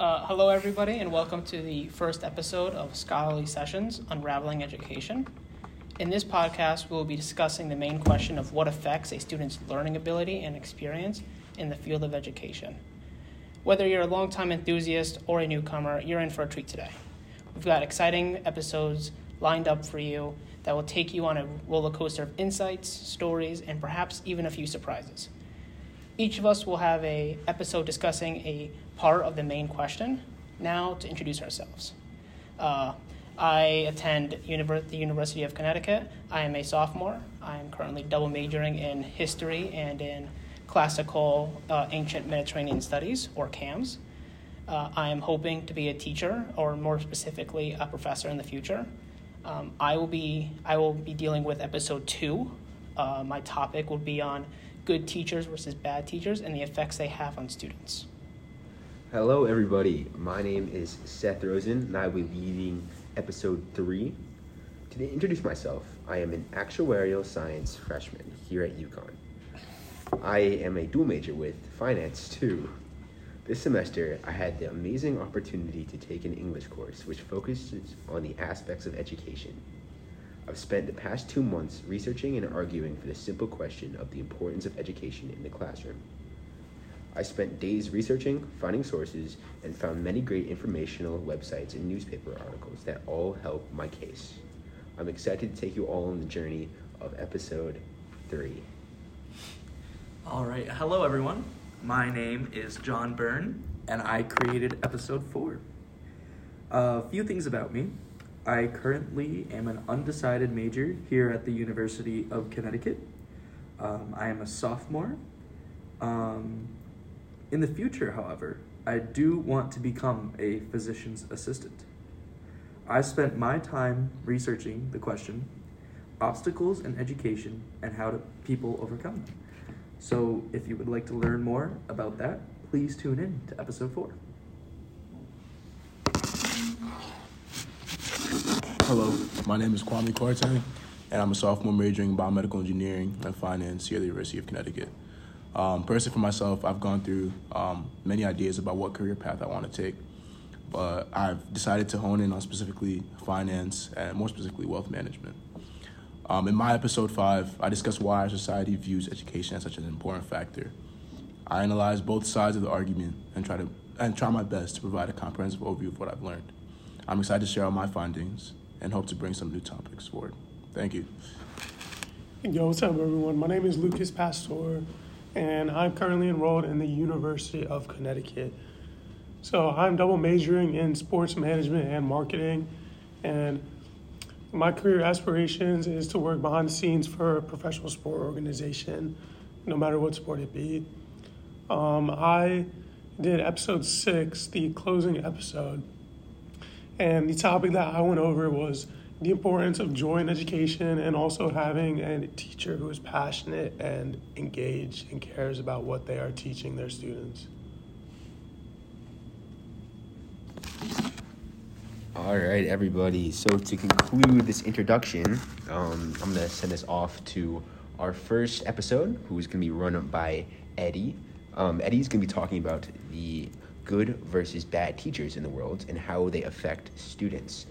Uh, hello, everybody, and welcome to the first episode of Scholarly Sessions Unraveling Education. In this podcast, we will be discussing the main question of what affects a student's learning ability and experience in the field of education. Whether you're a longtime enthusiast or a newcomer, you're in for a treat today. We've got exciting episodes lined up for you that will take you on a roller coaster of insights, stories, and perhaps even a few surprises. Each of us will have a episode discussing a part of the main question. Now to introduce ourselves. Uh, I attend Univer- the University of Connecticut. I am a sophomore. I am currently double majoring in history and in classical uh, ancient Mediterranean studies, or CAMS. Uh, I am hoping to be a teacher, or more specifically, a professor in the future. Um, I will be I will be dealing with episode two. Uh, my topic will be on good teachers versus bad teachers and the effects they have on students. Hello, everybody. My name is Seth Rosen, and I will be leading episode three. To introduce myself, I am an actuarial science freshman here at UConn. I am a dual major with finance too. This semester, I had the amazing opportunity to take an English course which focuses on the aspects of education. I've spent the past two months researching and arguing for the simple question of the importance of education in the classroom. I spent days researching, finding sources, and found many great informational websites and newspaper articles that all help my case. I'm excited to take you all on the journey of episode 3. All right. Hello, everyone. My name is John Byrne, and I created episode four. A few things about me. I currently am an undecided major here at the University of Connecticut. Um, I am a sophomore. Um, in the future, however, I do want to become a physician's assistant. I spent my time researching the question obstacles in education and how do people overcome them. So, if you would like to learn more about that, please tune in to episode four. Hello, my name is Kwame Kwarteng, and I'm a sophomore majoring in biomedical engineering and finance here at the University of Connecticut. Um, personally, for myself, I've gone through um, many ideas about what career path I want to take, but I've decided to hone in on specifically finance and more specifically wealth management. Um, in my episode five, I discuss why our society views education as such an important factor. I analyze both sides of the argument and try to and try my best to provide a comprehensive overview of what I've learned. I'm excited to share all my findings and hope to bring some new topics forward. Thank you. Yo, what's up, everyone? My name is Lucas Pastor, and I'm currently enrolled in the University of Connecticut. So I'm double majoring in sports management and marketing, and my career aspirations is to work behind the scenes for a professional sport organization, no matter what sport it be. Um, I did episode six, the closing episode, and the topic that I went over was the importance of joy in education and also having a teacher who is passionate and engaged and cares about what they are teaching their students. All right, everybody. So to conclude this introduction, um, I'm gonna send this off to our first episode, who's gonna be run by Eddie. Um, Eddie's gonna be talking about the good versus bad teachers in the world and how they affect students.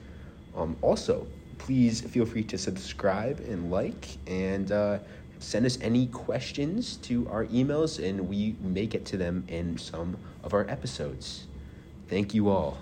Um, also, please feel free to subscribe and like and uh, send us any questions to our emails, and we may get to them in some of our episodes. Thank you all.